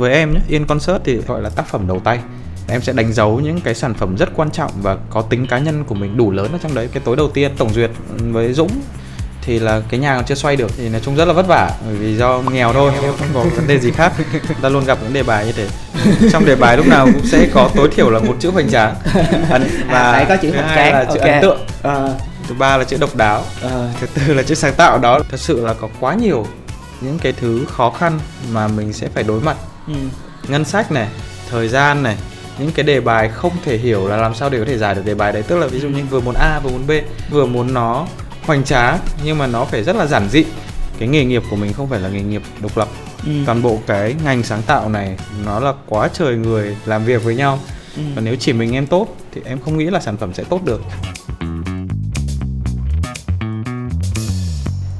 với em nhé yên concert thì gọi là tác phẩm đầu tay. Em sẽ đánh dấu những cái sản phẩm rất quan trọng và có tính cá nhân của mình đủ lớn ở trong đấy. Cái tối đầu tiên tổng duyệt với dũng thì là cái nhà còn chưa xoay được thì nói chung rất là vất vả bởi vì do nghèo thôi không có vấn đề gì khác. Ta luôn gặp những đề bài như thế. Trong đề bài lúc nào cũng sẽ có tối thiểu là một chữ hoành tráng. Ấn và phải có chữ hoành tráng là chữ okay. ấn tượng. À. thứ ba là chữ độc đáo. À. thứ tư là chữ sáng tạo. Đó thật sự là có quá nhiều những cái thứ khó khăn mà mình sẽ phải đối mặt ừ. ngân sách này thời gian này những cái đề bài không thể hiểu là làm sao để có thể giải được đề bài đấy tức là ví dụ như vừa muốn a vừa muốn b vừa muốn nó hoành tráng nhưng mà nó phải rất là giản dị cái nghề nghiệp của mình không phải là nghề nghiệp độc lập ừ. toàn bộ cái ngành sáng tạo này nó là quá trời người làm việc với nhau ừ. và nếu chỉ mình em tốt thì em không nghĩ là sản phẩm sẽ tốt được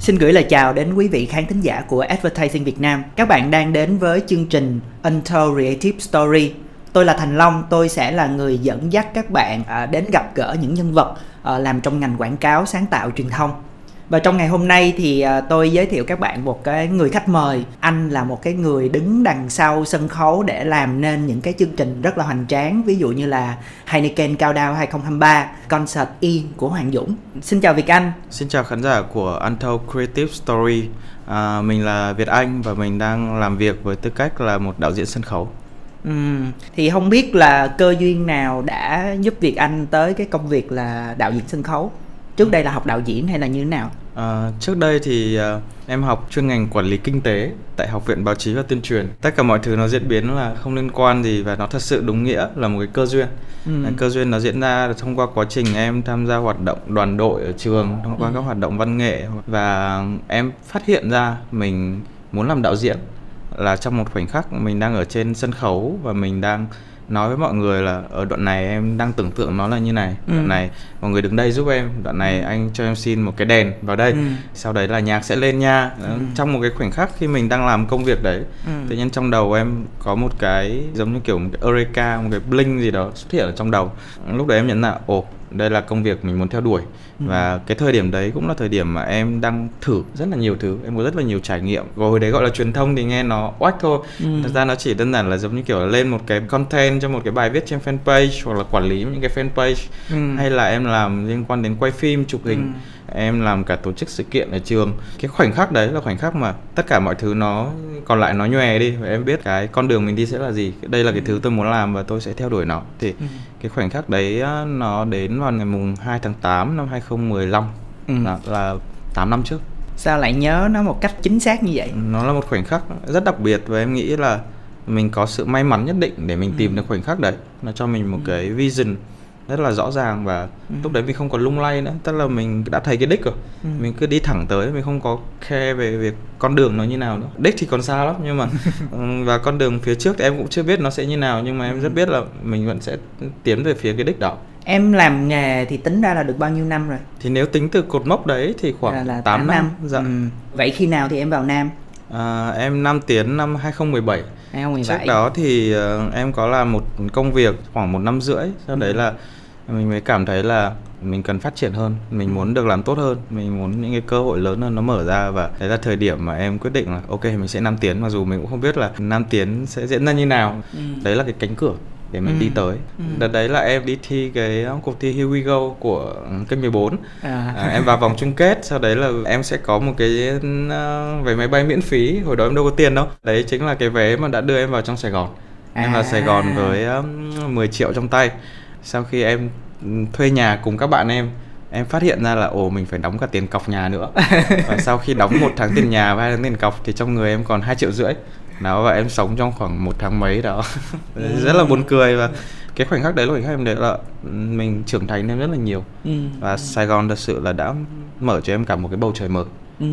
Xin gửi lời chào đến quý vị khán thính giả của Advertising Việt Nam. Các bạn đang đến với chương trình Untold Creative Story. Tôi là Thành Long, tôi sẽ là người dẫn dắt các bạn à, đến gặp gỡ những nhân vật à, làm trong ngành quảng cáo sáng tạo truyền thông và trong ngày hôm nay thì à, tôi giới thiệu các bạn một cái người khách mời. Anh là một cái người đứng đằng sau sân khấu để làm nên những cái chương trình rất là hoành tráng ví dụ như là Heineken Cao Đao 2023 concert Yên của Hoàng Dũng. Xin chào Việt Anh. Xin chào khán giả của Untold Creative Story. À, mình là Việt Anh và mình đang làm việc với tư cách là một đạo diễn sân khấu. Ừ, thì không biết là cơ duyên nào đã giúp Việt Anh tới cái công việc là đạo diễn sân khấu trước đây là học đạo diễn hay là như thế nào À, trước đây thì uh, em học chuyên ngành quản lý kinh tế tại học viện báo chí và tuyên truyền tất cả mọi thứ nó diễn biến là không liên quan gì và nó thật sự đúng nghĩa là một cái cơ duyên ừ. cơ duyên nó diễn ra thông qua quá trình em tham gia hoạt động đoàn đội ở trường thông qua ừ. các hoạt động văn nghệ và em phát hiện ra mình muốn làm đạo diễn là trong một khoảnh khắc mình đang ở trên sân khấu và mình đang nói với mọi người là ở đoạn này em đang tưởng tượng nó là như này ừ. đoạn này mọi người đứng đây giúp em đoạn này anh cho em xin một cái đèn vào đây ừ. sau đấy là nhạc sẽ lên nha ừ. trong một cái khoảnh khắc khi mình đang làm công việc đấy ừ. tự nhiên trong đầu em có một cái giống như kiểu một cái eureka một cái bling gì đó xuất hiện ở trong đầu lúc đấy em nhận ra ồ đây là công việc mình muốn theo đuổi. Ừ. và cái thời điểm đấy cũng là thời điểm mà em đang thử rất là nhiều thứ. Em có rất là nhiều trải nghiệm. Rồi đấy gọi là truyền thông thì nghe nó oách thôi. Ừ. thật ra nó chỉ đơn giản là giống như kiểu là lên một cái content cho một cái bài viết trên fanpage hoặc là quản lý những cái fanpage. Ừ. hay là em làm liên quan đến quay phim chụp hình. Ừ. Em làm cả tổ chức sự kiện ở trường. Cái khoảnh khắc đấy là khoảnh khắc mà tất cả mọi thứ nó còn lại nó nhòe đi. Và em biết cái con đường mình đi sẽ là gì. Đây là cái thứ tôi muốn làm và tôi sẽ theo đuổi nó. Thì ừ. Cái khoảnh khắc đấy nó đến vào ngày mùng 2 tháng 8 năm 2015 ừ. là, là 8 năm trước sao lại nhớ nó một cách chính xác như vậy nó là một khoảnh khắc rất đặc biệt và em nghĩ là mình có sự may mắn nhất định để mình ừ. tìm được khoảnh khắc đấy nó cho mình một ừ. cái vision rất là rõ ràng và ừ. lúc đấy mình không còn lung lay nữa tức là mình đã thấy cái đích rồi ừ. mình cứ đi thẳng tới mình không có khe về việc con đường nó như nào nữa đích thì còn xa lắm nhưng mà ừ, và con đường phía trước thì em cũng chưa biết nó sẽ như nào nhưng mà em rất ừ. biết là mình vẫn sẽ tiến về phía cái đích đó em làm nghề thì tính ra là được bao nhiêu năm rồi thì nếu tính từ cột mốc đấy thì khoảng là, là 8, 8 năm, năm. Dạ. Ừ. vậy khi nào thì em vào nam à, em năm tiến năm 2017 2017 trước đó thì uh, em có làm một công việc khoảng một năm rưỡi sau ừ. đấy là mình mới cảm thấy là mình cần phát triển hơn mình muốn được làm tốt hơn mình muốn những cái cơ hội lớn hơn nó mở ra và đấy là thời điểm mà em quyết định là ok mình sẽ năm tiến mặc dù mình cũng không biết là năm tiến sẽ diễn ra như nào ừ. đấy là cái cánh cửa để mình ừ. đi tới ừ. đợt đấy là em đi thi cái cuộc thi Here We Go của kênh 14 à. À, em vào vòng chung kết sau đấy là em sẽ có một cái uh, vé máy bay miễn phí hồi đó em đâu có tiền đâu đấy chính là cái vé mà đã đưa em vào trong Sài Gòn à. em vào Sài Gòn với um, 10 triệu trong tay sau khi em thuê nhà cùng các bạn em em phát hiện ra là ồ mình phải đóng cả tiền cọc nhà nữa. Và sau khi đóng một tháng tiền nhà và hai tháng tiền cọc thì trong người em còn hai triệu rưỡi. Đó và em sống trong khoảng một tháng mấy đó. Rất là buồn cười. Và cái khoảnh khắc đấy là khoảnh khắc em đấy là mình trưởng thành thêm rất là nhiều. Ừ. và Sài Gòn thật sự là đã mở cho em cả một cái bầu trời mới Ừ.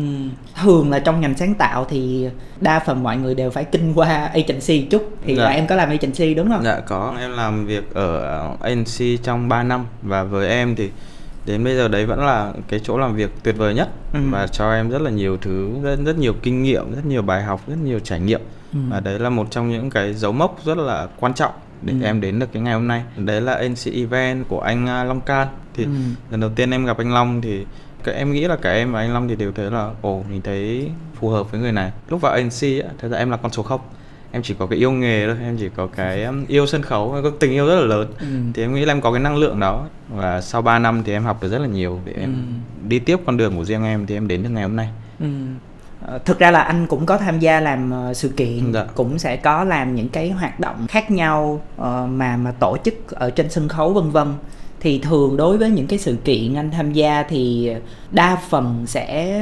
thường là trong ngành sáng tạo thì đa phần mọi người đều phải kinh qua agency chút thì dạ. là em có làm agency đúng không? Dạ có em làm việc ở agency trong 3 năm và với em thì đến bây giờ đấy vẫn là cái chỗ làm việc tuyệt vời nhất ừ. và cho em rất là nhiều thứ rất, rất nhiều kinh nghiệm rất nhiều bài học rất nhiều trải nghiệm ừ. và đấy là một trong những cái dấu mốc rất là quan trọng để ừ. em đến được cái ngày hôm nay đấy là NC Event của anh à, Long Can thì ừ. lần đầu tiên em gặp anh Long thì cái em nghĩ là cả em và anh Long thì đều thấy là ồ mình thấy phù hợp với người này lúc vào ANC á thật ra em là con số không em chỉ có cái yêu nghề thôi em chỉ có cái um, yêu sân khấu có tình yêu rất là lớn ừ. thì em nghĩ là em có cái năng lượng đó và sau 3 năm thì em học được rất là nhiều để em ừ. đi tiếp con đường của riêng em thì em đến được ngày hôm nay ừ. Ờ, thực ra là anh cũng có tham gia làm uh, sự kiện dạ. cũng sẽ có làm những cái hoạt động khác nhau uh, mà mà tổ chức ở trên sân khấu vân vân thì thường đối với những cái sự kiện anh tham gia thì đa phần sẽ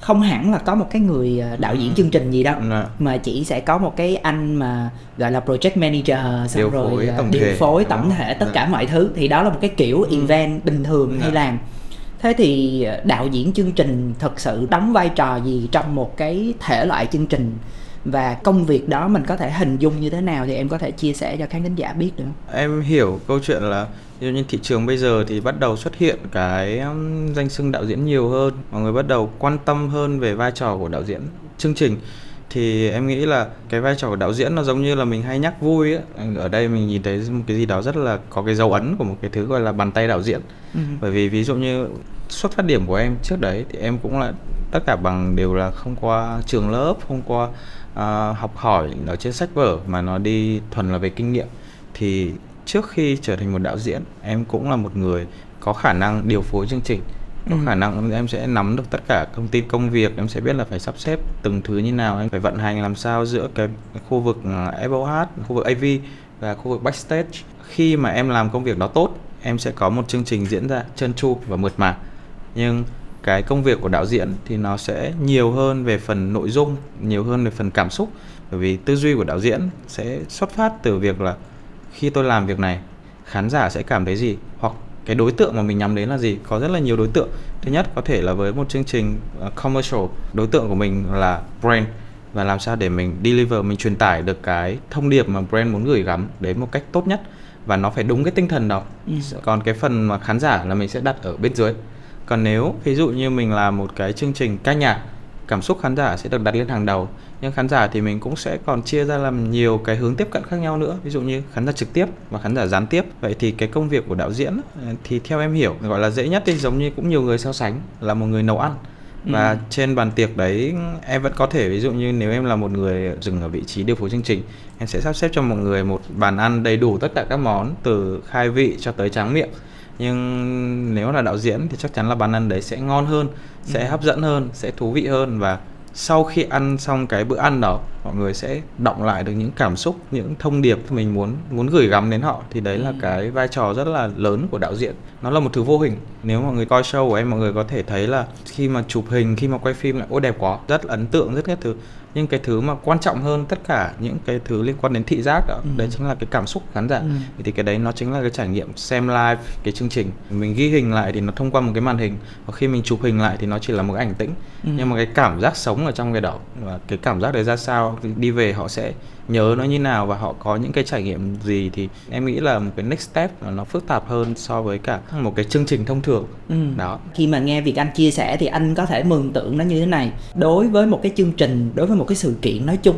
không hẳn là có một cái người đạo diễn ừ. chương trình gì đâu dạ. mà chỉ sẽ có một cái anh mà gọi là project manager xong điều rồi phối, tổng điều thể. phối tổng thể tất dạ. cả mọi thứ thì đó là một cái kiểu ừ. event bình thường dạ. hay làm thế thì ờ, đạo diễn chương trình thật sự đóng vai trò gì trong một cái thể loại chương trình và công việc đó mình có thể hình dung như thế nào thì em có thể chia sẻ cho khán thính giả biết được em hiểu câu chuyện là ví dụ như thị trường bây giờ thì bắt đầu xuất hiện cái danh xưng đạo diễn nhiều hơn mọi người bắt đầu quan tâm hơn về vai trò của đạo diễn chương trình thì em nghĩ là cái vai trò của đạo diễn nó giống như là mình hay nhắc vui ấy. ở đây mình nhìn thấy một cái gì đó rất là có cái dấu ấn của một cái thứ gọi là bàn tay đạo diễn ừ. bởi vì ví dụ như xuất phát điểm của em trước đấy thì em cũng là tất cả bằng đều là không qua trường lớp không qua uh, học hỏi ở trên sách vở mà nó đi thuần là về kinh nghiệm thì trước khi trở thành một đạo diễn em cũng là một người có khả năng điều phối chương trình có ừ. khả năng em sẽ nắm được tất cả thông tin công việc em sẽ biết là phải sắp xếp từng thứ như nào em phải vận hành làm sao giữa cái khu vực FOH khu vực AV và khu vực backstage khi mà em làm công việc đó tốt em sẽ có một chương trình diễn ra chân tru và mượt mà nhưng cái công việc của đạo diễn thì nó sẽ nhiều hơn về phần nội dung nhiều hơn về phần cảm xúc. Bởi vì tư duy của đạo diễn sẽ xuất phát từ việc là khi tôi làm việc này khán giả sẽ cảm thấy gì? Hoặc cái đối tượng mà mình nhắm đến là gì? Có rất là nhiều đối tượng. Thứ nhất có thể là với một chương trình uh, commercial đối tượng của mình là brand. Và làm sao để mình deliver mình truyền tải được cái thông điệp mà brand muốn gửi gắm đến một cách tốt nhất. Và nó phải đúng cái tinh thần đó. Ừ. còn cái phần mà khán giả là mình sẽ đặt ở bên dưới còn nếu ví dụ như mình làm một cái chương trình ca nhạc cảm xúc khán giả sẽ được đặt lên hàng đầu nhưng khán giả thì mình cũng sẽ còn chia ra làm nhiều cái hướng tiếp cận khác nhau nữa ví dụ như khán giả trực tiếp và khán giả gián tiếp. Vậy thì cái công việc của đạo diễn thì theo em hiểu gọi là dễ nhất thì giống như cũng nhiều người so sánh là một người nấu ăn. Và ừ. trên bàn tiệc đấy em vẫn có thể ví dụ như nếu em là một người dừng ở vị trí điều phối chương trình em sẽ sắp xếp cho mọi người một bàn ăn đầy đủ tất cả các món từ khai vị cho tới tráng miệng nhưng nếu là đạo diễn thì chắc chắn là bàn ăn đấy sẽ ngon hơn sẽ ừ. hấp dẫn hơn sẽ thú vị hơn và sau khi ăn xong cái bữa ăn đó mọi người sẽ động lại được những cảm xúc những thông điệp mình muốn muốn gửi gắm đến họ thì đấy là ừ. cái vai trò rất là lớn của đạo diễn nó là một thứ vô hình nếu mọi người coi show của em mọi người có thể thấy là khi mà chụp hình khi mà quay phim lại ôi đẹp quá rất ấn tượng rất các thứ nhưng cái thứ mà quan trọng hơn tất cả những cái thứ liên quan đến thị giác đó ừ. đấy chính là cái cảm xúc khán giả ừ. thì cái đấy nó chính là cái trải nghiệm xem live cái chương trình mình ghi hình lại thì nó thông qua một cái màn hình và khi mình chụp hình lại thì nó chỉ là một cái ảnh tĩnh ừ. nhưng mà cái cảm giác sống ở trong cái đó và cái cảm giác đấy ra sao đi về họ sẽ nhớ nó như nào và họ có những cái trải nghiệm gì thì em nghĩ là một cái next step nó phức tạp hơn so với cả một cái chương trình thông thường ừ. đó khi mà nghe việc anh chia sẻ thì anh có thể mường tượng nó như thế này đối với một cái chương trình đối với một cái sự kiện nói chung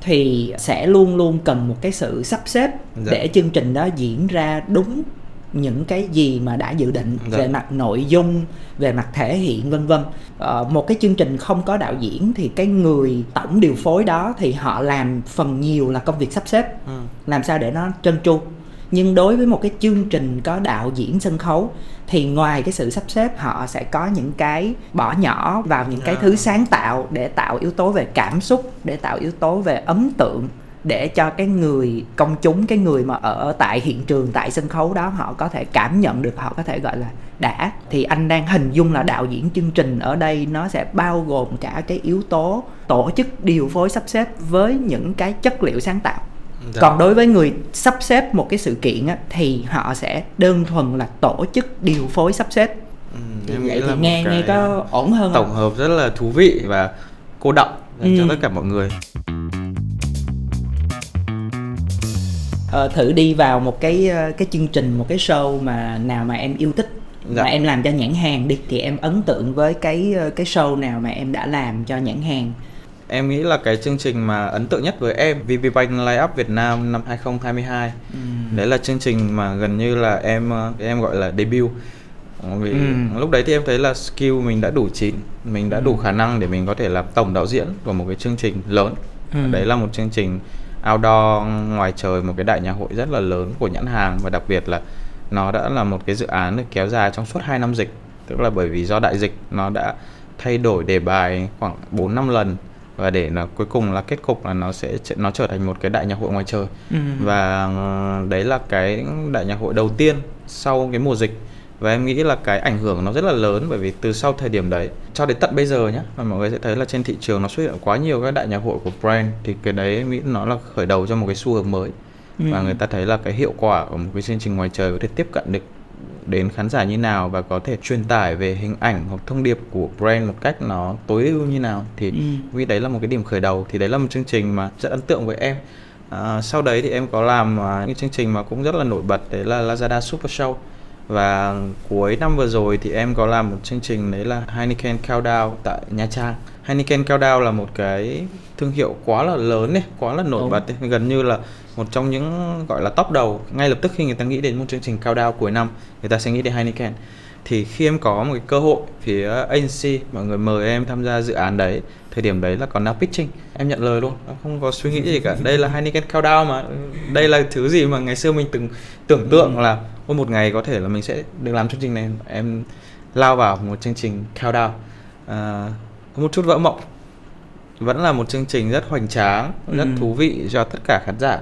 thì sẽ luôn luôn cần một cái sự sắp xếp dạ. để chương trình đó diễn ra đúng những cái gì mà đã dự định dạ. về mặt nội dung về mặt thể hiện vân vân. Ờ, một cái chương trình không có đạo diễn thì cái người tổng điều phối đó thì họ làm phần nhiều là công việc sắp xếp. Ừ. làm sao để nó trơn tru? Nhưng đối với một cái chương trình có đạo diễn sân khấu thì ngoài cái sự sắp xếp họ sẽ có những cái bỏ nhỏ vào những cái thứ sáng tạo để tạo yếu tố về cảm xúc để tạo yếu tố về ấn tượng để cho cái người công chúng cái người mà ở tại hiện trường tại sân khấu đó họ có thể cảm nhận được họ có thể gọi là đã thì anh đang hình dung là đạo diễn chương trình ở đây nó sẽ bao gồm cả cái yếu tố tổ chức điều phối sắp xếp với những cái chất liệu sáng tạo Dạ. còn đối với người sắp xếp một cái sự kiện á, thì họ sẽ đơn thuần là tổ chức điều phối sắp xếp ừ, em vậy thì nghe nghe có ổn hơn tổng không? hợp rất là thú vị và cô động ừ. cho tất cả mọi người ờ, thử đi vào một cái ờ, cái chương trình một cái show mà nào mà em yêu thích dạ. mà em làm cho nhãn hàng đi thì em ấn tượng với cái ờ, cái show nào mà em đã làm cho nhãn hàng em nghĩ là cái chương trình mà ấn tượng nhất với em VPBank Live Up Việt Nam năm 2022 ừ. đấy là chương trình mà gần như là em em gọi là debut vì ừ. lúc đấy thì em thấy là skill mình đã đủ chín mình đã đủ khả năng để mình có thể làm tổng đạo diễn của một cái chương trình lớn ừ. đấy là một chương trình outdoor ngoài trời một cái đại nhạc hội rất là lớn của nhãn hàng và đặc biệt là nó đã là một cái dự án được kéo dài trong suốt 2 năm dịch. Tức là bởi vì do đại dịch nó đã thay đổi đề bài khoảng 4 năm lần và để là cuối cùng là kết cục là nó sẽ nó trở thành một cái đại nhạc hội ngoài trời. Ừ. và ờ, đấy là cái đại nhạc hội đầu tiên sau cái mùa dịch và em nghĩ là cái ảnh hưởng nó rất là lớn bởi vì từ sau thời điểm đấy cho đến tận bây giờ nhé và mọi người sẽ thấy là trên thị trường nó xuất hiện quá nhiều các đại nhạc hội của brand thì cái đấy em nghĩ nó là khởi đầu cho một cái xu hướng mới ừ. và người ta thấy là cái hiệu quả của một cái chương trình ngoài trời có thể tiếp cận được đến khán giả như nào và có thể truyền tải về hình ảnh hoặc thông điệp của brand một cách nó tối ưu như nào thì ừ. vì đấy là một cái điểm khởi đầu thì đấy là một chương trình mà rất ấn tượng với em à, sau đấy thì em có làm uh, những chương trình mà cũng rất là nổi bật đấy là Lazada Super Show và cuối năm vừa rồi thì em có làm một chương trình đấy là Heineken Countdown tại Nha Trang. Heineken Countdown là một cái thương hiệu quá là lớn đấy, quá là nổi bật đấy. gần như là một trong những gọi là top đầu. Ngay lập tức khi người ta nghĩ đến một chương trình countdown cuối năm người ta sẽ nghĩ đến Heineken. Thì khi em có một cái cơ hội phía agency mọi người mời em tham gia dự án đấy thời điểm đấy là còn đang pitching. Em nhận lời luôn không có suy nghĩ gì cả. Đây là Heineken Countdown mà. Đây là thứ gì mà ngày xưa mình từng tưởng tượng là ôi một ngày có thể là mình sẽ được làm chương trình này em lao vào một chương trình Countdown à, có một chút vỡ mộng vẫn là một chương trình rất hoành tráng rất ừ. thú vị cho tất cả khán giả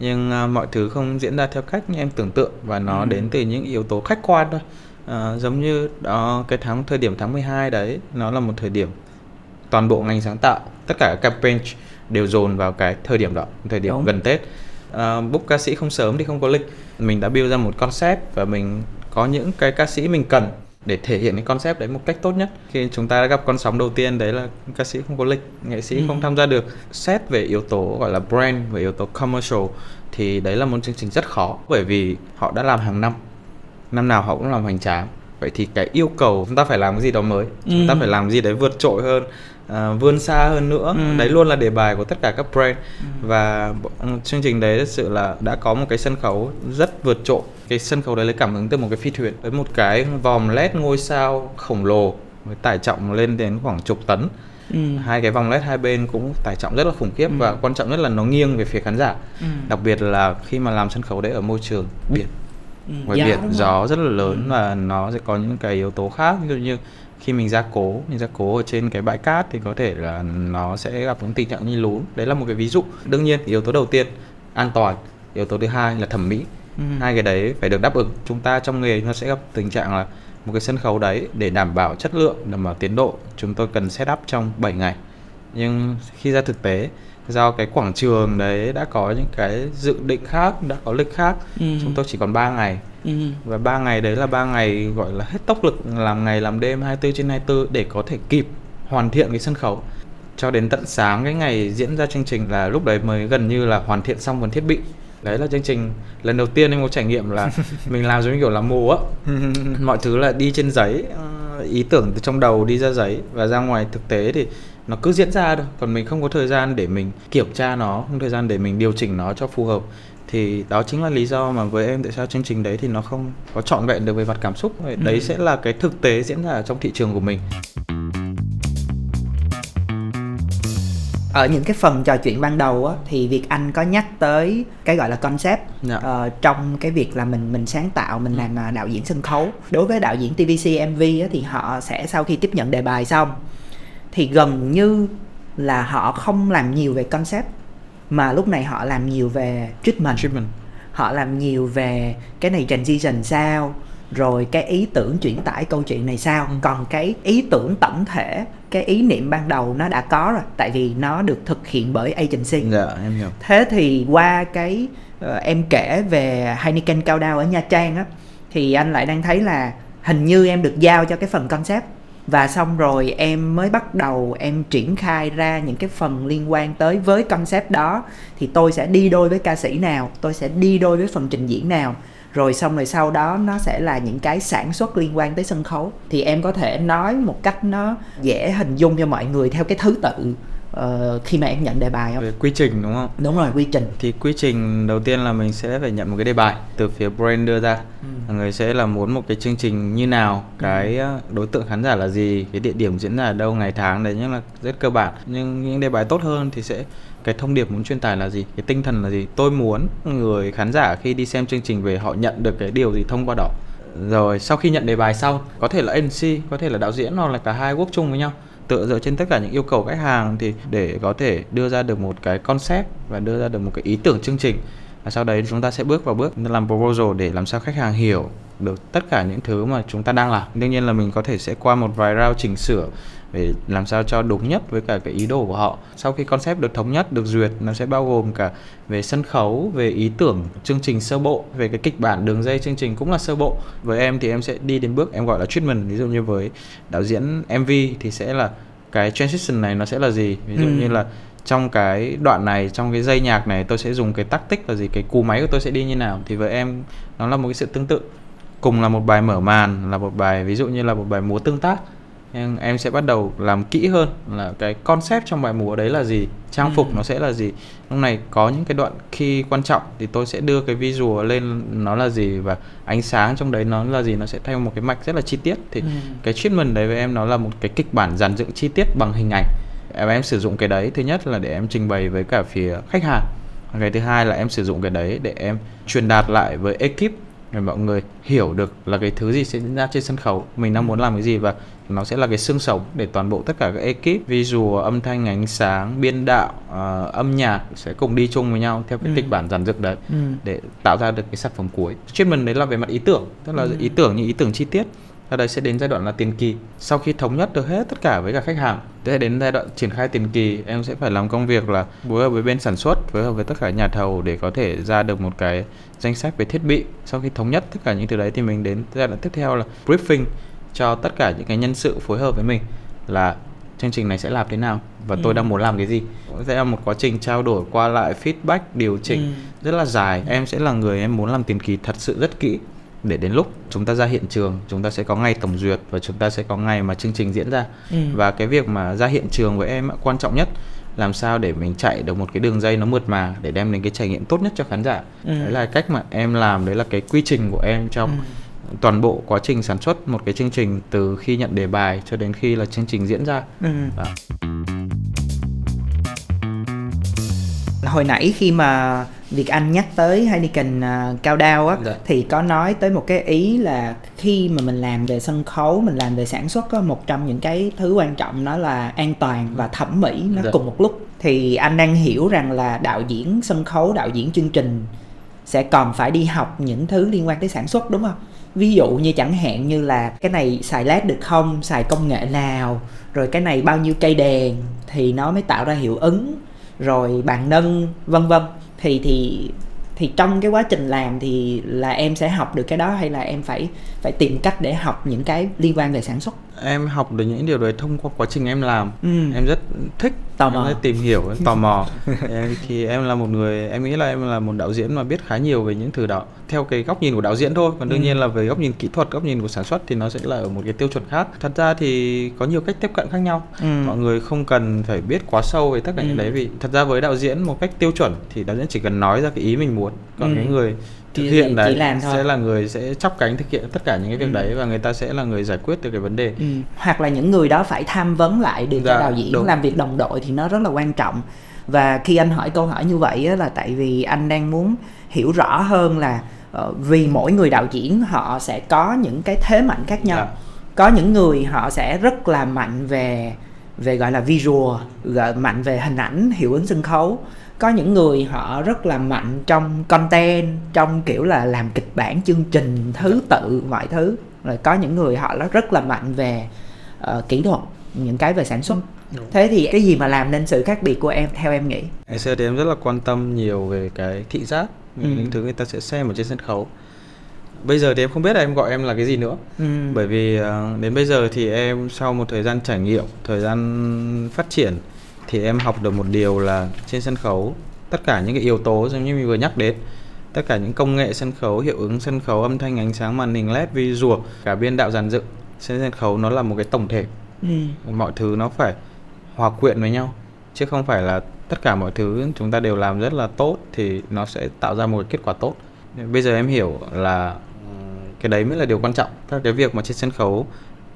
nhưng uh, mọi thứ không diễn ra theo cách như em tưởng tượng và nó ừ. đến từ những yếu tố khách quan thôi uh, giống như đó cái tháng thời điểm tháng 12 đấy nó là một thời điểm toàn bộ ngành sáng tạo tất cả các campaign đều dồn vào cái thời điểm đó thời điểm Đúng. gần tết uh, book ca sĩ không sớm thì không có lịch. Mình đã build ra một concept và mình có những cái ca sĩ mình cần để thể hiện cái concept đấy một cách tốt nhất. Khi chúng ta đã gặp con sóng đầu tiên đấy là ca sĩ không có lịch nghệ sĩ ừ. không tham gia được. Xét về yếu tố gọi là brand về yếu tố commercial thì đấy là một chương trình rất khó. Bởi vì họ đã làm hàng năm. Năm nào họ cũng làm hoành tráng. Vậy thì cái yêu cầu chúng ta phải làm cái gì đó mới. Ừ. chúng ta phải làm gì đấy vượt trội hơn uh, vươn xa hơn nữa ừ. đấy luôn là đề bài của tất cả các brand ừ. và ừ, chương trình đấy thật sự là đã có một cái sân khấu rất vượt trội cái sân khấu đấy lấy cảm hứng từ một cái phi thuyền với một cái vòm led ngôi sao khổng lồ với tải trọng lên đến khoảng chục tấn Ừ. hai cái vòng led hai bên cũng tải trọng rất là khủng khiếp ừ. và quan trọng nhất là nó nghiêng về phía khán giả ừ. đặc biệt là khi mà làm sân khấu đấy ở môi trường biển ừ, ngoài biển gió rất là lớn ừ. và nó sẽ có những cái yếu tố khác ví dụ như khi mình ra cố mình ra cố ở trên cái bãi cát thì có thể là nó sẽ gặp những tình trạng như lún. Đấy là một cái ví dụ. Đương nhiên yếu tố đầu tiên an toàn. Yếu tố thứ hai là thẩm mỹ. Ừ. hai cái đấy phải được đáp ứng. Chúng ta trong nghề nó sẽ gặp tình trạng là một cái sân khấu đấy để đảm bảo chất lượng đảm bảo tiến độ chúng tôi cần set up trong 7 ngày. Nhưng khi ra thực tế do cái quảng trường đấy đã có những cái dự định khác đã có lịch khác ừ. chúng tôi chỉ còn 3 ngày ừ. và ba ngày đấy là ba ngày gọi là hết tốc lực làm ngày làm đêm 24 trên 24 để có thể kịp hoàn thiện cái sân khấu. Cho đến tận sáng cái ngày diễn ra chương trình là lúc đấy mới gần như là hoàn thiện xong phần thiết bị. Đấy là chương trình lần đầu tiên em có trải nghiệm là mình làm giống như kiểu là mù á. Mọi thứ là đi trên giấy ý tưởng từ trong đầu đi ra giấy. Và ra ngoài thực tế thì nó cứ diễn ra thôi còn mình không có thời gian để mình kiểm tra nó không thời gian để mình điều chỉnh nó cho phù hợp thì đó chính là lý do mà với em tại sao chương trình đấy thì nó không có trọn vẹn được về mặt cảm xúc đấy ừ. sẽ là cái thực tế diễn ra ở trong thị trường của mình ở những cái phần trò chuyện ban đầu á thì việc anh có nhắc tới cái gọi là concept yeah. Dạ. uh, trong cái việc là mình mình sáng tạo mình ừ. làm uh, đạo diễn sân khấu đối với đạo diễn tvc mv á, thì họ sẽ sau khi tiếp nhận đề bài xong thì gần như là họ không làm nhiều về concept mà lúc này họ làm nhiều về treatment, treatment. họ làm nhiều về cái này transition sao rồi cái ý tưởng chuyển tải câu chuyện này sao. Ừ. còn cái ý tưởng tổng thể cái ý niệm ban đầu nó đã có rồi tại vì nó được thực hiện bởi agency. Dạ em hiểu. Thế thì qua cái uh, em kể về Heineken cao đao ở Nha Trang á thì anh lại đang thấy là hình như em được giao cho cái phần concept và xong rồi em mới bắt đầu em triển khai ra những cái phần liên quan tới với concept đó. Thì tôi sẽ đi đôi với ca sĩ nào, tôi sẽ đi đôi với phần trình diễn nào. Rồi xong rồi sau đó nó sẽ là những cái sản xuất liên quan tới sân khấu. Thì em có thể nói một cách nó dễ hình dung cho mọi người theo cái thứ tự uh, khi mà em nhận đề bài không? Về quy trình đúng không? Đúng rồi, quy trình. Thì quy trình đầu tiên là mình sẽ phải nhận một cái đề bài từ phía brand đưa ra. Ừ. Người sẽ là muốn một cái chương trình như nào, cái ừ. Ờ, đối tượng khán giả là gì, cái địa điểm diễn ra ở đâu, ngày tháng đấy nhưng là rất cơ bản. Nhưng những đề bài tốt hơn thì sẽ cái thông điệp muốn truyền tải là gì cái tinh thần là gì tôi muốn người khán giả khi đi xem chương trình về họ nhận được cái điều gì thông qua đó rồi sau khi nhận đề bài xong có thể là MC có thể là đạo diễn hoặc là cả hai work chung với nhau tựa dựa trên tất cả những yêu cầu khách hàng thì để có thể đưa ra được một cái concept và đưa ra được một cái ý tưởng chương trình. Và sau đấy chúng ta sẽ bước vào bước làm proposal để làm sao khách hàng hiểu được tất cả những thứ mà chúng ta đang làm. Đương nhiên là mình có thể sẽ qua một vài round chỉnh sửa để làm sao cho đúng nhất với cả cái ý đồ của họ. Sau khi concept được thống nhất được duyệt nó sẽ bao gồm cả về sân khấu về ý tưởng chương trình sơ bộ về cái kịch bản đường dây chương trình cũng là sơ bộ. Với em thì em sẽ đi đến bước em gọi là treatment. Ví dụ như với đạo diễn mv thì sẽ là cái transition này nó sẽ là gì? Ví dụ ừ. như là trong cái đoạn này trong cái dây nhạc này tôi sẽ dùng cái tắc tích là gì? Cái cú máy của tôi sẽ đi như nào? Thì với em nó là một cái sự tương tự. Cùng là một bài mở màn là một bài ví dụ như là một bài múa tương tác em, em sẽ bắt đầu làm kỹ hơn là cái concept trong bài múa đấy là gì trang phục ừ. nó sẽ là gì lúc này có những cái đoạn khi quan trọng thì tôi sẽ đưa cái visual lên nó là gì và ánh sáng trong đấy nó là gì nó sẽ theo một cái mạch rất là chi tiết thì ừ. cái treatment đấy với em nó là một cái kịch bản dàn dựng chi tiết bằng hình ảnh em em sử dụng cái đấy thứ nhất là để em trình bày với cả phía khách hàng cái thứ hai là em sử dụng cái đấy để em truyền đạt lại với ekip để mọi người hiểu được là cái thứ gì sẽ diễn ra trên sân khấu mình đang muốn làm cái gì và nó sẽ là cái xương sống để toàn bộ tất cả các ekip visual âm thanh ánh sáng biên đạo uh, âm nhạc sẽ cùng đi chung với nhau theo cái ừ. kịch bản dàn dựng đấy ừ. để tạo ra được cái sản phẩm cuối treatment đấy là về mặt ý tưởng tức là ừ. ý tưởng như ý tưởng chi tiết sau đây sẽ đến giai đoạn là tiền kỳ sau khi thống nhất được hết tất cả với cả khách hàng sẽ đến giai đoạn triển khai tiền kỳ em sẽ phải làm công việc là phối hợp với bên sản xuất phối hợp với tất cả nhà thầu để có thể ra được một cái danh sách về thiết bị sau khi thống nhất tất cả những thứ đấy thì mình đến giai đoạn tiếp theo là briefing cho tất cả những cái nhân sự phối hợp với mình là chương trình này sẽ làm thế nào và ừ. tôi đang muốn làm cái gì sẽ là một quá trình trao đổi qua lại feedback điều chỉnh ừ. rất là dài em sẽ là người em muốn làm tiền kỳ thật sự rất kỹ để đến lúc chúng ta ra hiện trường chúng ta sẽ có ngày tổng duyệt và chúng ta sẽ có ngày mà chương trình diễn ra ừ. và cái việc mà ra hiện trường với em quan trọng nhất làm sao để mình chạy được một cái đường dây nó mượt mà để đem đến cái trải nghiệm tốt nhất cho khán giả ừ. đấy là cách mà em làm đấy là cái quy trình của em trong ừ. Toàn bộ quá trình sản xuất một cái chương trình từ khi nhận đề bài cho đến khi là chương trình diễn ra ừ. hồi nãy khi mà Việt Anh nhắc tới Heineken uh, cao đao á dạ. thì có nói tới một cái ý là khi mà mình làm về sân khấu mình làm về sản xuất có một trong những cái thứ quan trọng đó là an toàn và thẩm mỹ nó dạ. cùng một lúc thì anh đang hiểu rằng là đạo diễn sân khấu đạo diễn chương trình sẽ còn phải đi học những thứ liên quan tới sản xuất đúng không ví dụ như chẳng hạn như là cái này xài led được không, xài công nghệ nào, rồi cái này bao nhiêu cây đèn thì nó mới tạo ra hiệu ứng, rồi bạn nâng, vân vân. Thì thì thì trong cái quá trình làm thì là em sẽ học được cái đó hay là em phải phải tìm cách để học những cái liên quan về sản xuất? Em học được những điều đấy thông qua quá trình em làm ừ. em rất thích tò mò tìm hiểu tò mò em, thì em là một người em nghĩ là em là một đạo diễn mà biết khá nhiều về những thứ đó theo cái góc nhìn của đạo diễn thôi còn đương ừ. nhiên là về góc nhìn kỹ thuật góc nhìn của sản xuất thì nó sẽ là ở một cái tiêu chuẩn khác thật ra thì có nhiều cách tiếp cận khác nhau ừ. mọi người không cần phải biết quá sâu về tất cả ừ. những đấy vì thật ra với đạo diễn một cách tiêu chuẩn thì đạo diễn chỉ cần nói ra cái ý mình muốn còn ừ. cái người thực hiện đấy làm thôi. sẽ là người sẽ chắp cánh thực hiện tất cả những cái việc ừ. đấy và người ta sẽ là người giải quyết được cái vấn đề ừ. hoặc là những người đó phải tham vấn lại để dạ, cho đạo diễn đúng. làm việc đồng đội thì nó rất là quan trọng và khi anh hỏi câu hỏi như vậy á, là tại vì anh đang muốn hiểu rõ hơn là uh, vì mỗi người đạo diễn họ sẽ có những cái thế mạnh khác nhau dạ. có những người họ sẽ rất là mạnh về về gọi là visual gọi mạnh về hình ảnh hiệu ứng sân khấu có những người họ rất là mạnh trong content trong kiểu là làm kịch bản chương trình thứ tự mọi thứ rồi có những người họ rất là mạnh về uh, kỹ thuật những cái về sản xuất Đúng. thế thì cái gì mà làm nên sự khác biệt của em theo em nghĩ ngày xưa thì em rất là quan tâm nhiều về cái thị giác ừ. những thứ người ta sẽ xem ở trên sân khấu bây giờ thì em không biết là em gọi em là cái gì nữa ừ. bởi vì uh, đến bây giờ thì em sau một thời gian trải nghiệm thời gian phát triển thì em học được một điều là trên sân khấu tất cả những cái yếu tố giống như mình vừa nhắc đến tất cả những công nghệ sân khấu hiệu ứng sân khấu âm thanh ánh sáng màn hình led visual cả biên đạo dàn dựng trên sân khấu nó là một cái tổng thể. Ừ. mọi thứ nó phải hòa quyện với nhau chứ không phải là tất cả mọi thứ chúng ta đều làm rất là tốt thì nó sẽ tạo ra một kết quả tốt. Bây giờ em hiểu là cái đấy mới là điều quan trọng. Các cái việc mà trên sân khấu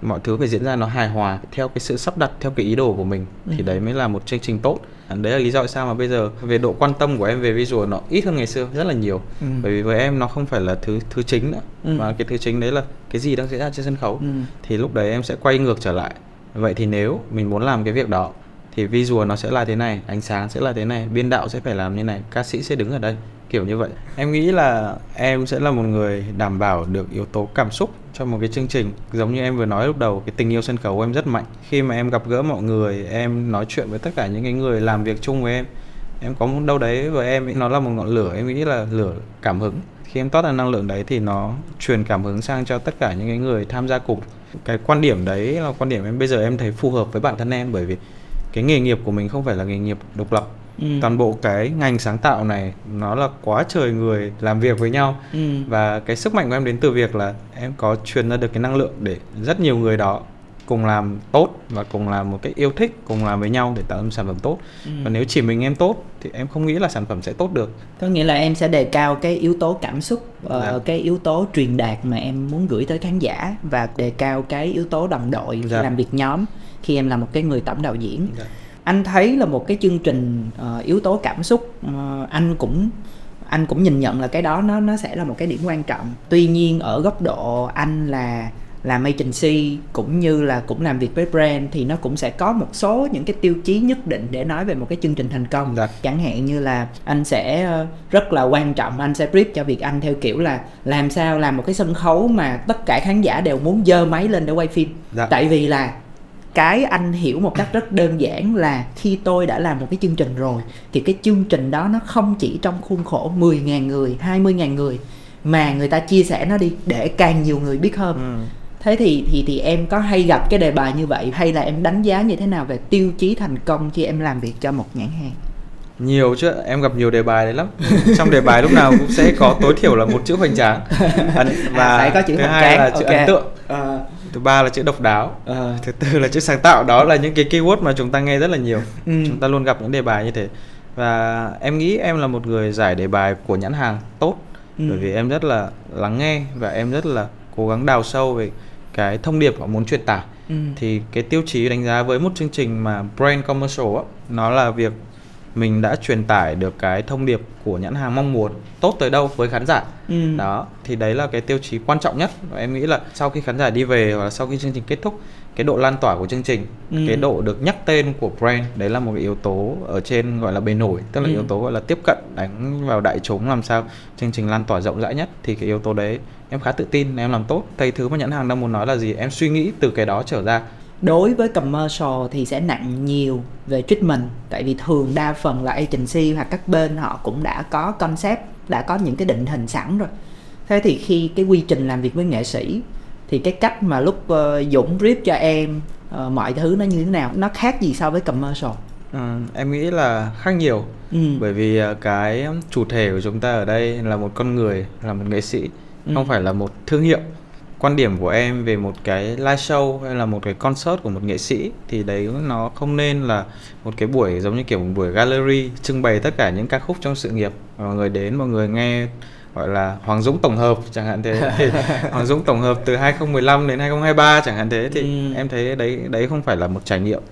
mọi thứ phải diễn ra nó hài hòa theo cái sự sắp đặt theo cái ý đồ của mình. Ừ. thì đấy mới là một chương trình tốt. Đấy là lý do tại sao mà bây giờ về độ quan tâm của em về visual nó ít hơn ngày xưa rất là nhiều. Ừ. bởi vì với em nó không phải là thứ thứ chính nữa. Ừ. mà cái thứ chính đấy là cái gì đang diễn ra trên sân khấu. Ừ. thì lúc đấy em sẽ quay ngược trở lại. Vậy thì nếu mình muốn làm cái việc đó thì visual nó sẽ là thế này ánh sáng sẽ là thế này biên đạo sẽ phải làm như này ca sĩ sẽ đứng ở đây. Kiểu như vậy. Em nghĩ là em sẽ là một người đảm bảo được yếu tố cảm xúc cho một cái chương trình giống như em vừa nói lúc đầu, cái tình yêu sân khấu của em rất mạnh. Khi mà em gặp gỡ mọi người, em nói chuyện với tất cả những cái người làm việc chung với em em có một đâu đấy với em, nó là một ngọn lửa, em nghĩ là lửa cảm hứng. Khi em toát ra năng lượng đấy thì nó truyền cảm hứng sang cho tất cả những cái người tham gia cùng. Cái quan điểm đấy là quan điểm em bây giờ em thấy phù hợp với bản thân em bởi vì cái nghề nghiệp của mình không phải là nghề nghiệp độc lập ừ. toàn bộ cái ngành sáng tạo này nó là quá trời người làm việc với nhau ừ. và cái sức mạnh của em đến từ việc là em có truyền ra được cái năng lượng để rất nhiều người đó cùng làm tốt và cùng làm một cái yêu thích cùng làm với nhau để tạo ra sản phẩm tốt ừ. và nếu chỉ mình em tốt thì em không nghĩ là sản phẩm sẽ tốt được có nghĩa là em sẽ đề cao cái yếu tố cảm xúc uh, cái yếu tố truyền đạt mà em muốn gửi tới khán giả và đề cao cái yếu tố đồng đội dạ. làm việc nhóm khi em là một cái người tổng đạo diễn dạ. Anh thấy là một cái chương trình uh, yếu tố cảm xúc uh, anh cũng anh cũng nhìn nhận là cái đó nó nó sẽ là một cái điểm quan trọng tuy nhiên ở góc độ anh là làm agency cũng như là cũng làm việc với brand thì nó cũng sẽ có một số những cái tiêu chí nhất định để nói về một cái chương trình thành công dạ. chẳng hạn như là anh sẽ ờ, rất là quan trọng anh sẽ brief cho việc anh theo kiểu là làm sao làm một cái sân khấu mà tất cả khán giả đều muốn dơ máy lên để quay phim dạ. tại vì là cái anh hiểu một cách rất đơn giản là khi tôi đã làm một cái chương trình rồi thì cái chương trình đó nó không chỉ trong khuôn khổ 10.000 người, 20.000 người mà người ta chia sẻ nó đi để càng nhiều người biết hơn. Ừ. Thế thì thì thì em có hay gặp cái đề bài như vậy hay là em đánh giá như thế nào về tiêu chí thành công khi em làm việc cho một nhãn hàng? nhiều chứ em gặp nhiều đề bài đấy lắm trong đề bài lúc nào cũng sẽ có tối thiểu là một chữ hoành tráng à, và à, phải có chữ thứ hai tráng. là chữ okay. ấn tượng à thứ ba là chữ độc đáo à. thứ tư là chữ sáng tạo đó là những cái keyword mà chúng ta nghe rất là nhiều ừ. chúng ta luôn gặp những đề bài như thế và em nghĩ em là một người giải đề bài của nhãn hàng tốt ừ. bởi vì em rất là lắng nghe và em rất là cố gắng đào sâu về cái thông điệp họ muốn truyền tải ừ. thì cái tiêu chí đánh giá với một chương trình mà brand commercial á nó là việc mình đã truyền tải được cái thông điệp của nhãn hàng mong muốn tốt tới đâu với khán giả ừ. đó thì đấy là cái tiêu chí quan trọng nhất và em nghĩ là sau khi khán giả đi về hoặc là sau khi chương trình kết thúc cái độ lan tỏa của chương trình ừ. cái độ được nhắc tên của brand đấy là một cái yếu tố ở trên gọi là bề nổi tức là ừ. yếu tố gọi là tiếp cận đánh vào đại chúng làm sao chương trình lan tỏa rộng rãi nhất thì cái yếu tố đấy em khá tự tin em làm tốt cái thứ mà nhãn hàng đang muốn nói là gì em suy nghĩ từ cái đó trở ra đối với commercial thì sẽ nặng nhiều về treatment. Tại vì thường đa phần là agency hoặc các bên họ cũng đã có concept đã có những cái định hình sẵn rồi. Thế thì khi cái quy trình làm việc với nghệ sĩ thì cái cách mà lúc uh, Dũng brief cho em uh, mọi thứ nó như thế nào nó khác gì so với commercial? Ừ, em nghĩ là khác nhiều. Ừ. bởi vì cái chủ thể của chúng ta ở đây là một con người là một nghệ sĩ ừ. không phải là một thương hiệu quan điểm của em về một cái live show hay là một cái concert của một nghệ sĩ thì đấy nó không nên là một cái buổi giống như kiểu một buổi gallery trưng bày tất cả những ca khúc trong sự nghiệp. Mọi người đến mọi người nghe gọi là Hoàng Dũng tổng hợp chẳng hạn thế. Thì Hoàng Dũng tổng hợp từ 2015 đến 2023 chẳng hạn thế. Thì ừ. em thấy đấy đấy không phải là một trải nghiệm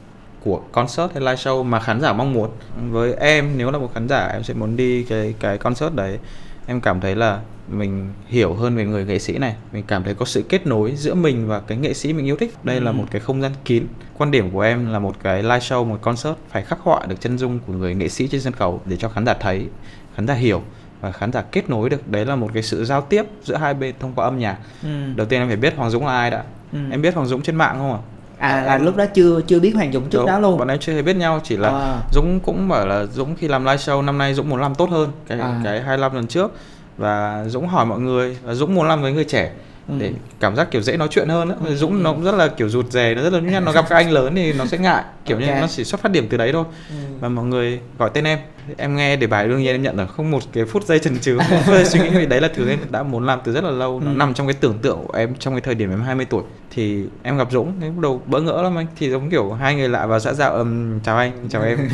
của concert hay live show mà khán giả mong muốn. Với em nếu là một khán giả em sẽ muốn đi cái cái concert đấy. Em cảm thấy là mình hiểu hơn về người nghệ sĩ này mình cảm thấy có sự kết nối giữa mình và cái nghệ sĩ mình yêu thích đây ừ. là một cái không gian kín quan điểm của em là một cái live show một concert phải khắc họa được chân dung của người nghệ sĩ trên sân khấu để cho khán giả thấy khán giả hiểu và khán giả kết nối được đấy là một cái sự giao tiếp giữa hai bên thông qua âm nhạc ừ. đầu tiên em phải biết hoàng dũng là ai đã ừ. em biết hoàng dũng trên mạng không ạ à là lúc đó chưa chưa biết hoàng dũng trước Đúng, đó luôn bọn em chưa hề biết nhau chỉ là à. dũng cũng bảo là dũng khi làm live show năm nay dũng muốn làm tốt hơn cái à. cái 25 lần trước và Dũng hỏi mọi người và Dũng muốn làm với người trẻ ừ. để cảm giác kiểu dễ nói chuyện hơn đó. Ừ. Dũng ừ. nó cũng rất là kiểu rụt rè nó rất là nó gặp các anh lớn thì nó sẽ ngại kiểu okay. như nó chỉ xuất phát điểm từ đấy thôi ừ. và mọi người gọi tên em em nghe đề bài đương nhiên em nhận là không một cái phút giây chần chừ phút giây suy nghĩ vì đấy là thứ em đã muốn làm từ rất là lâu. Nó ừ. nằm trong cái tưởng tượng của em trong cái thời điểm em 20 tuổi. Thì em gặp Dũng lúc đầu bỡ ngỡ lắm anh. Thì giống kiểu hai người lạ vào xã giao um, chào anh chào em.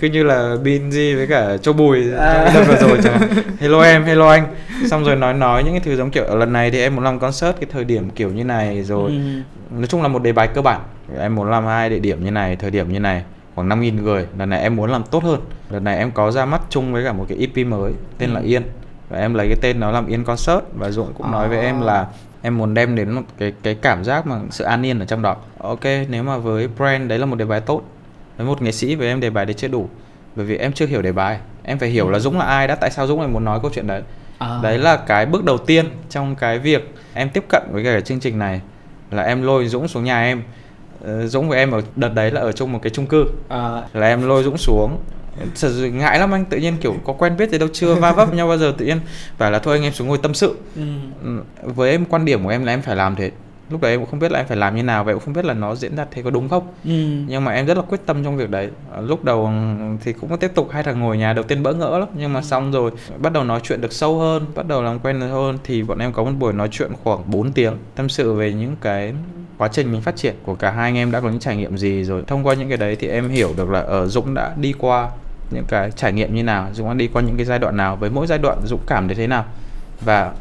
Cứ như là Binzy với cả Châu Bùi à. vừa rồi chẳng hello em hello anh. Xong rồi nói nói những cái thứ giống kiểu lần này thì em muốn làm concert cái thời điểm kiểu như này rồi. Ừ. nói chung là một đề bài cơ bản. Em muốn làm hai địa điểm như này thời điểm như này khoảng 5.000 người. Lần này em muốn làm tốt hơn. Lần này em có ra mắt chung với cả một cái EP mới tên ừ. là Yên. Và em lấy cái tên nó làm Yên Concert và Dũng cũng à. nói với em là em muốn đem đến một cái cái cảm giác mà sự an yên ở trong đó. Ok nếu mà với brand đấy là một đề bài tốt với một nghệ sĩ với em đề bài đấy chưa đủ. Bởi vì em chưa hiểu đề bài. Em phải hiểu là Dũng là ai đã tại sao Dũng lại muốn nói câu chuyện đấy. À. đấy là cái bước đầu tiên trong cái việc em tiếp cận với cái chương trình này. Là em lôi Dũng xuống nhà em Dũng với em ở đợt đấy là ở chung một cái chung cư à. là em lôi Dũng xuống sự ngại lắm anh tự nhiên kiểu có quen biết gì đâu chưa va vấp nhau bao giờ tự nhiên phải là thôi anh em xuống ngồi tâm sự ừ. ừ. với em quan điểm của em là em phải làm thế lúc đấy em cũng không biết là em phải làm như nào vậy cũng không biết là nó diễn ra thế có đúng không? Ừ. nhưng mà em rất là quyết tâm trong việc đấy. Lúc đầu thì cũng tiếp tục hai thằng ngồi nhà đầu tiên bỡ ngỡ lắm. Nhưng mà ừ. xong rồi bắt đầu nói chuyện được sâu hơn bắt đầu làm quen được hơn thì bọn em có một buổi nói chuyện khoảng 4 tiếng tâm sự về những cái quá trình mình phát triển của cả hai anh em đã có những trải nghiệm gì rồi. Thông qua những cái đấy thì em hiểu được là ở Dũng đã đi qua những cái trải nghiệm như nào Dũng đã đi qua những cái giai đoạn nào với mỗi giai đoạn Dũng cảm thấy thế nào. Và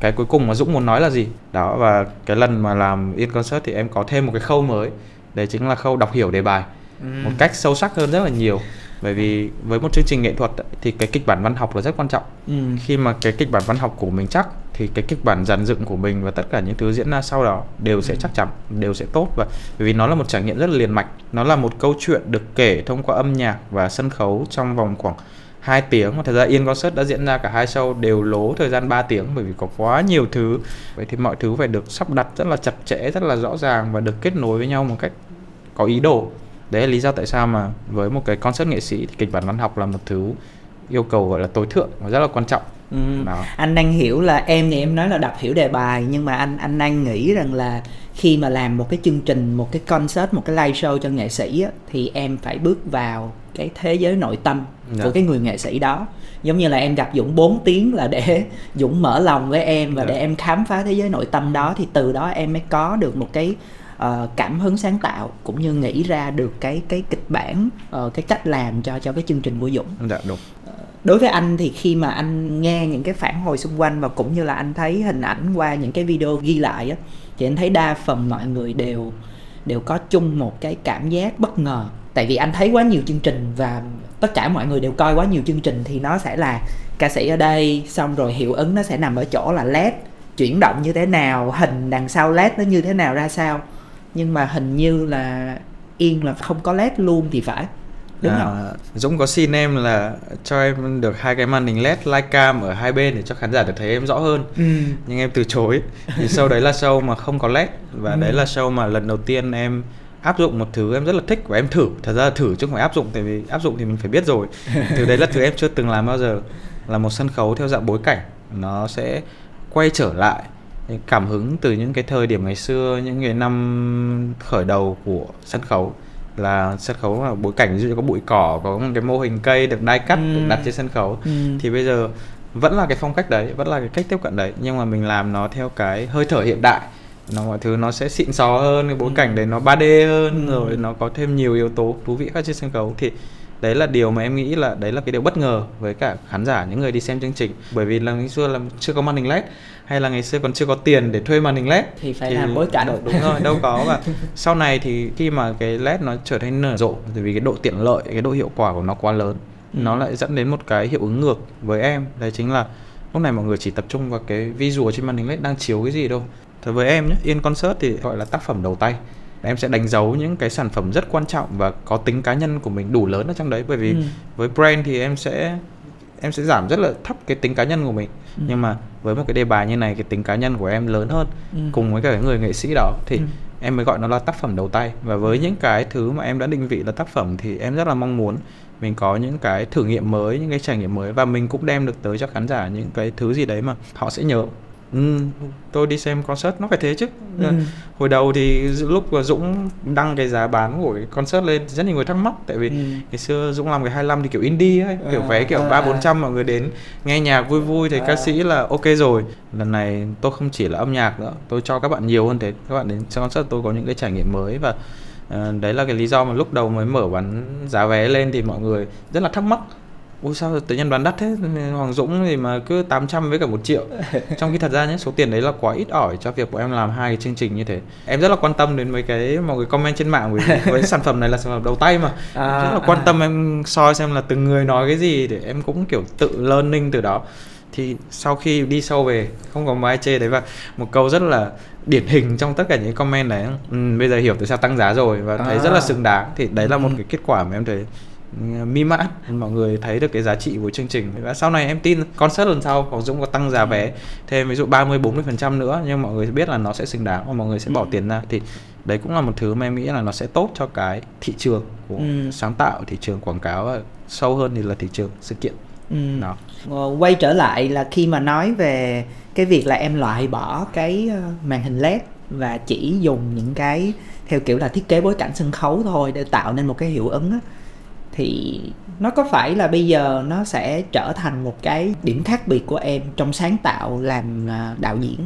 cái cuối cùng mà Dũng muốn nói là gì? Đó và cái lần mà làm in concert thì em có thêm một cái khâu mới. Đấy chính là khâu đọc hiểu đề bài. Ừ. một cách sâu sắc hơn rất là nhiều. Bởi vì với một chương trình nghệ thuật thì cái kịch bản văn học là rất quan trọng. Ừ. khi mà cái kịch bản văn học của mình chắc thì cái kịch bản dàn dựng của mình và tất cả những thứ diễn ra sau đó đều sẽ ừ. chắc chắn đều sẽ tốt. Và bởi vì nó là một trải nghiệm rất là liền mạch. Nó là một câu chuyện được kể thông qua âm nhạc và sân khấu trong vòng khoảng 2 tiếng. Mà thật ra Yên Concert đã diễn ra cả hai show đều lố thời gian 3 tiếng bởi vì có quá nhiều thứ. Vậy thì mọi thứ phải được sắp đặt rất là chặt chẽ rất là rõ ràng và được kết nối với nhau một cách có ý đồ. Đấy là lý do tại sao mà với một cái concert nghệ sĩ thì kịch bản văn học là một thứ yêu cầu gọi là tối thượng và rất là quan trọng. Ừ. Đó. anh đang hiểu là em thì em nói là đọc hiểu đề bài nhưng mà anh anh đang nghĩ rằng là khi mà làm một cái chương trình một cái concert một cái live show cho nghệ sĩ á, thì em phải bước vào cái thế giới nội tâm dạ. của cái người nghệ sĩ đó giống như là em gặp dũng 4 tiếng là để dũng mở lòng với em và dạ. để em khám phá thế giới nội tâm đó thì từ đó em mới có được một cái uh, cảm hứng sáng tạo cũng như nghĩ ra được cái cái kịch bản uh, cái cách làm cho cho cái chương trình của Dũng. Dạ đúng. Ờ, đối với anh thì khi mà anh nghe những cái phản hồi xung quanh và cũng như là anh thấy hình ảnh qua những cái video ghi lại á thì anh thấy đa phần mọi người đều đều có chung một cái cảm giác bất ngờ tại vì anh thấy quá nhiều chương trình và tất cả mọi người đều coi quá nhiều chương trình thì nó sẽ là ca sĩ ở đây xong rồi hiệu ứng nó sẽ nằm ở chỗ là led chuyển động như thế nào hình đằng sau led nó như thế nào ra sao nhưng mà hình như là yên là không có led luôn thì phải đúng à, không dũng có xin em là cho em được hai cái màn hình led live cam ở hai bên để cho khán giả được thấy em rõ hơn ừ. nhưng em từ chối thì show đấy là show mà không có led và ừ. đấy là show mà lần đầu tiên em áp dụng một thứ em rất là thích và em thử. Thật ra là thử chứ không phải áp dụng tại vì áp dụng thì mình phải biết rồi. Thứ đấy là thứ em chưa từng làm bao giờ. Là một sân khấu theo dạng bối cảnh. Nó sẽ quay trở lại cảm hứng từ những cái thời điểm ngày xưa những cái năm khởi đầu của sân khấu. Là sân khấu là bối cảnh ví dụ như có bụi cỏ có một cái mô hình cây được đai cắt ừ. được đặt trên sân khấu. Ừ. thì bây giờ vẫn là cái phong cách đấy vẫn là cái cách tiếp cận đấy. Nhưng mà mình làm nó theo cái hơi thở hiện đại nó mọi thứ nó sẽ xịn xò hơn cái bối ừ. cảnh đấy nó 3D hơn ừ. rồi nó có thêm nhiều yếu tố thú vị khác trên sân khấu. Thì đấy là điều mà em nghĩ là đấy là cái điều bất ngờ với cả khán giả những người đi xem chương trình. Bởi vì là ngày xưa là chưa có màn hình led hay là ngày xưa còn chưa có tiền để thuê màn hình led thì phải thì làm bối cảnh. đúng rồi đâu có và sau này thì khi mà cái led nó trở thành nở rộ vì cái độ tiện lợi cái độ hiệu quả của nó quá lớn ừ. nó lại dẫn đến một cái hiệu ứng ngược với em. Đấy chính là lúc này mọi người chỉ tập trung vào cái visual trên màn hình led đang chiếu cái gì đâu Thế với em nhé, Yên Concert thì gọi là tác phẩm đầu tay em sẽ đánh dấu những cái sản phẩm rất quan trọng và có tính cá nhân của mình đủ lớn ở trong đấy bởi vì ừ. với brand thì em sẽ em sẽ giảm rất là thấp cái tính cá nhân của mình ừ. nhưng mà với một cái đề bài như này cái tính cá nhân của em lớn hơn ừ. cùng với cả người nghệ sĩ đó thì ừ. em mới gọi nó là tác phẩm đầu tay và với những cái thứ mà em đã định vị là tác phẩm thì em rất là mong muốn mình có những cái thử nghiệm mới những cái trải nghiệm mới và mình cũng đem được tới cho khán giả những cái thứ gì đấy mà họ sẽ nhớ ừ, tôi đi xem concert nó phải thế chứ ừ. hồi đầu thì lúc Dũng đăng cái giá bán của cái concert lên rất nhiều người thắc mắc tại vì ừ. ngày xưa Dũng làm cái 25 thì kiểu indie ấy kiểu à, vé kiểu ba bốn trăm mọi người đến nghe nhạc vui vui thì à. ca sĩ là ok rồi lần này tôi không chỉ là âm nhạc nữa tôi cho các bạn nhiều hơn thế các bạn đến xem concert tôi có những cái trải nghiệm mới và uh, đấy là cái lý do mà lúc đầu mới mở bán giá vé lên thì mọi người rất là thắc mắc Ủa sao tự nhiên đoán đắt thế? Hoàng Dũng thì mà cứ 800 với cả một triệu. Trong khi thật ra nhé số tiền đấy là quá ít ỏi cho việc của em làm hai cái chương trình như thế. Em rất là quan tâm đến mấy cái mọi người comment trên mạng với, với sản phẩm này là sản phẩm đầu tay mà. À, Rất là quan à. tâm em soi xem là từng người nói cái gì để em cũng kiểu tự learning từ đó. Thì sau khi đi sâu về không có một ai chê đấy và một câu rất là điển hình trong tất cả những comment đấy ừ, bây giờ hiểu tại sao tăng giá rồi và thấy à. rất là xứng đáng. Thì đấy là một ừ. cái kết quả mà em thấy mi mãn mọi người thấy được cái giá trị của chương trình. Và sau này em tin concert lần sau Hoàng Dũng có tăng giá vé thêm ví dụ 30 40 phần trăm nữa. Nhưng mọi người biết là nó sẽ xứng đáng và mọi người sẽ bỏ tiền ra. Thì đấy cũng là một thứ mà em nghĩ là nó sẽ tốt cho cái thị trường của ừ. sáng tạo thị trường quảng cáo và sâu hơn thì là thị trường sự kiện. Ừ. đó. Ờ, quay trở lại là khi mà nói về cái việc là em loại bỏ cái ờ, màn hình led và chỉ dùng những cái theo kiểu là thiết kế bối cảnh sân khấu thôi để tạo nên một cái hiệu ứng á thì nó có phải là bây giờ nó sẽ trở thành một cái điểm khác biệt của em trong sáng tạo làm à, đạo diễn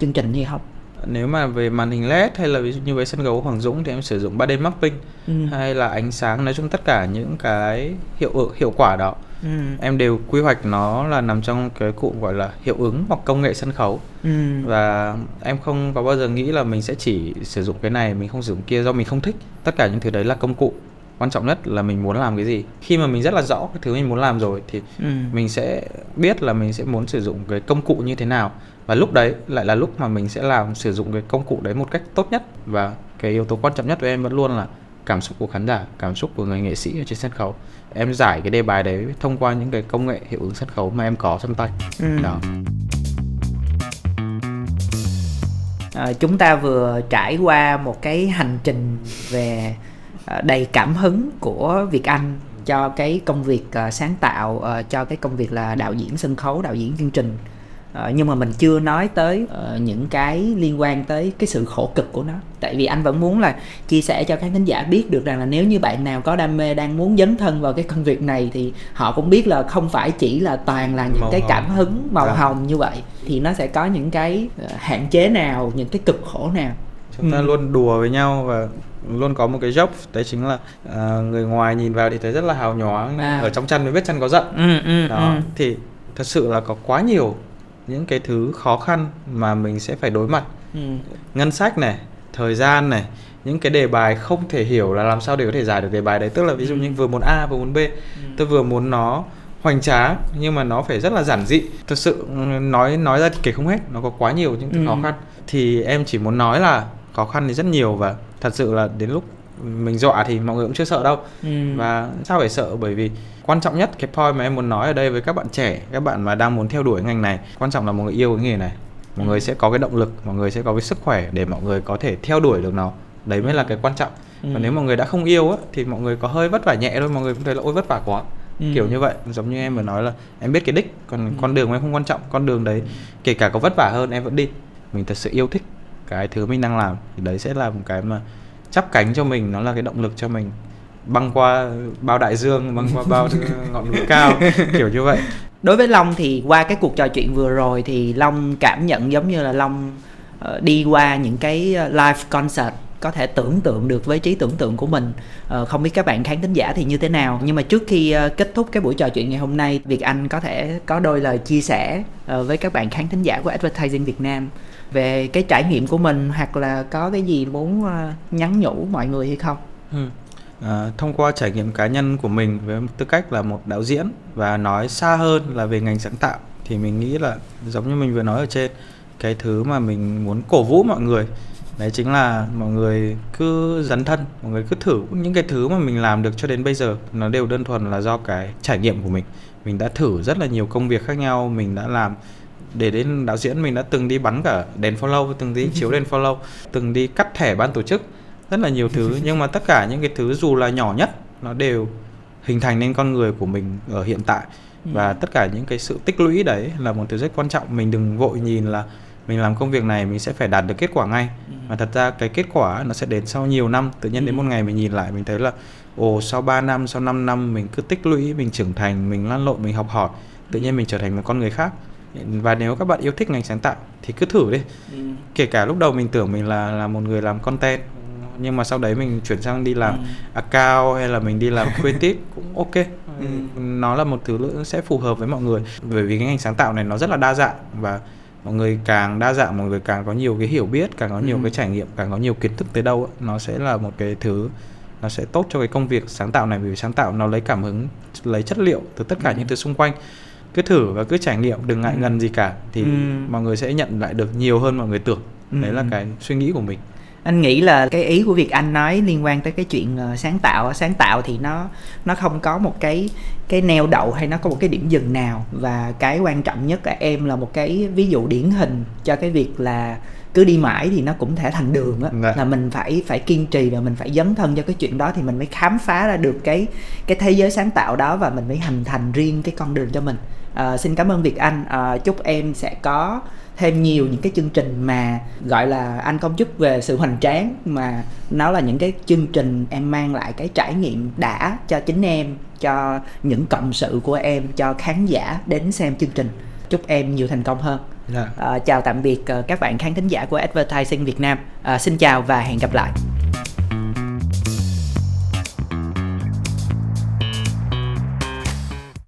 chương trình hay không nếu mà về màn hình led hay là ví dụ như với sân khấu Hoàng Dũng thì em sử dụng 3D mapping ừ. hay là ánh sáng nói chung tất cả những cái hiệu hiệu quả đó ừ. em đều quy hoạch nó là nằm trong cái cụm gọi là hiệu ứng hoặc công nghệ sân khấu ừ. và em không có bao giờ nghĩ là mình sẽ chỉ sử dụng cái này mình không sử dụng kia do mình không thích tất cả những thứ đấy là công cụ quan trọng nhất là mình muốn làm cái gì. Khi mà mình rất là rõ cái thứ mình muốn làm rồi thì ừ. mình sẽ biết là mình sẽ muốn sử dụng cái công cụ như thế nào. Và lúc đấy lại là lúc mà mình sẽ làm sử dụng cái công cụ đấy một cách tốt nhất. Và cái yếu tố quan trọng nhất của em vẫn luôn là cảm xúc của khán giả cảm xúc của người nghệ sĩ ở trên sân khấu. Em giải cái đề bài đấy thông qua những cái công nghệ hiệu ứng sân khấu mà em có trong tay. Ừ. đó. À, chúng ta vừa trải qua một cái hành trình về đầy cảm hứng của Việt Anh cho cái công việc uh, sáng tạo uh, cho cái công việc là đạo diễn sân khấu đạo diễn chương trình uh, nhưng mà mình chưa nói tới uh, những cái liên quan tới cái sự khổ cực của nó tại vì anh vẫn muốn là chia sẻ cho khán thính giả biết được rằng là nếu như bạn nào có đam mê đang muốn dấn thân vào cái công việc này thì họ cũng biết là không phải chỉ là toàn là những màu cái cảm hứng màu à. hồng như vậy thì nó sẽ có những cái hạn chế nào những cái cực khổ nào chúng ta ừ. luôn đùa với nhau và luôn có một cái joke đấy chính là uh, người ngoài nhìn vào thì thấy rất là hào nhoáng à. ở trong chăn mới biết chăn có giận ừ, ừ, đó ừ. thì thật sự là có quá nhiều những cái thứ khó khăn mà mình sẽ phải đối mặt ừ. ngân sách này thời gian này những cái đề bài không thể hiểu là làm sao để có thể giải được đề bài đấy tức là ví dụ như vừa muốn a vừa muốn b ừ. tôi vừa muốn nó hoành tráng nhưng mà nó phải rất là giản dị thật sự nói nói ra thì kể không hết nó có quá nhiều những thứ ừ. khó khăn thì em chỉ muốn nói là khó khăn thì rất nhiều và thật sự là đến lúc mình dọa thì mọi người cũng chưa sợ đâu ừ. và sao phải sợ bởi vì quan trọng nhất cái point mà em muốn nói ở đây với các bạn trẻ các bạn mà đang muốn theo đuổi ngành này quan trọng là mọi người yêu cái nghề này mọi người sẽ có cái động lực mọi người sẽ có cái sức khỏe để mọi người có thể theo đuổi được nó đấy mới là cái quan trọng ừ. và nếu mọi người đã không yêu á thì mọi người có hơi vất vả nhẹ thôi mọi người cũng thấy là ôi vất vả quá ừ. kiểu như vậy giống như em vừa nói là em biết cái đích còn ừ. con đường em không quan trọng con đường đấy kể cả có vất vả hơn em vẫn đi mình thật sự yêu thích cái thứ mình đang làm thì đấy sẽ là một cái mà chắp cánh cho mình nó là cái động lực cho mình. Băng qua bao đại dương băng qua bao ngọn núi cao kiểu như vậy. Đối với long thì qua cái cuộc trò chuyện vừa rồi thì long cảm nhận giống như là long uh, đi qua những cái ờ, live concert có thể tưởng tượng được với trí tưởng tượng của mình. Uh, không biết các bạn khán thính giả thì như thế nào? Nhưng mà trước khi kết thúc cái buổi trò chuyện ngày hôm nay việt anh có thể có đôi lời chia sẻ với các bạn khán thính giả của advertising việt nam về cái trải nghiệm của mình hoặc là có cái gì muốn ờ, nhắn nhủ mọi người hay không ừ. à, thông qua trải nghiệm cá nhân của mình với tư cách là một đạo diễn và nói xa hơn là về ngành sáng tạo thì mình nghĩ là giống như mình vừa nói ở trên cái thứ mà mình muốn cổ vũ mọi người đấy chính là mọi người cứ dấn thân mọi người cứ thử những cái thứ mà mình làm được cho đến bây giờ nó đều đơn thuần là do cái trải nghiệm của mình mình đã thử rất là nhiều công việc khác nhau mình đã làm để đến đạo diễn mình đã từng đi bắn cả đèn follow từng đi chiếu đèn follow từng đi cắt thẻ ban tổ chức rất là nhiều thứ nhưng mà tất cả những cái thứ dù là nhỏ nhất nó đều hình thành nên con người của mình ở hiện tại ừ. và tất cả những cái sự tích lũy đấy là một thứ rất quan trọng mình đừng vội nhìn là mình làm công việc này mình sẽ phải đạt được kết quả ngay ừ. mà thật ra cái kết quả nó sẽ đến sau nhiều năm tự nhiên ừ. đến một ngày mình nhìn lại mình thấy là ồ sau 3 năm sau 5 năm mình cứ tích lũy mình trưởng thành mình lăn lộn mình học hỏi tự nhiên mình trở thành một con người khác và nếu các bạn yêu thích ngành sáng tạo thì cứ thử đi ừ. kể cả lúc đầu mình tưởng mình là là một người làm content nhưng mà sau đấy mình chuyển sang đi làm ừ. account hay là mình đi làm creative cũng ok ừ. nó là một thứ sẽ phù hợp với mọi người bởi vì cái ngành sáng tạo này nó rất là đa dạng và mọi người càng đa dạng mọi người càng có nhiều cái hiểu biết càng có nhiều ừ. cái trải nghiệm càng có nhiều kiến thức tới đâu nó sẽ là một cái thứ nó sẽ tốt cho cái công việc sáng tạo này bởi vì sáng tạo nó lấy cảm hứng lấy chất liệu từ tất cả ừ. những thứ xung quanh cứ thử và cứ trải nghiệm đừng ngại ừ. ngần gì cả thì ừ. mọi người sẽ nhận lại được nhiều hơn mọi người tưởng ừ. đấy là cái suy nghĩ của mình anh nghĩ là cái ý của việc anh nói liên quan tới cái chuyện uh, sáng tạo sáng tạo thì nó nó không có một cái cái neo đậu hay nó có một cái điểm dừng nào và cái quan trọng nhất là em là một cái ví dụ điển hình cho cái việc là cứ đi mãi thì nó cũng thể thành đường á dạ. là mình phải phải kiên trì và mình phải dấn thân cho cái chuyện đó thì mình mới khám phá ra được cái cái thế giới sáng tạo đó và mình mới hình thành riêng cái con đường cho mình à, xin cảm ơn việt anh. À, chúc em sẽ có thêm nhiều những cái chương trình mà gọi là anh công chức về sự hoành tráng mà nó là những cái chương trình em mang lại cái trải nghiệm đã cho chính em cho những cộng sự của em cho khán giả đến xem chương trình. Chúc em nhiều thành công hơn. Yeah. À, chào tạm biệt các bạn khán thính giả của advertising việt nam. À, xin chào và hẹn gặp lại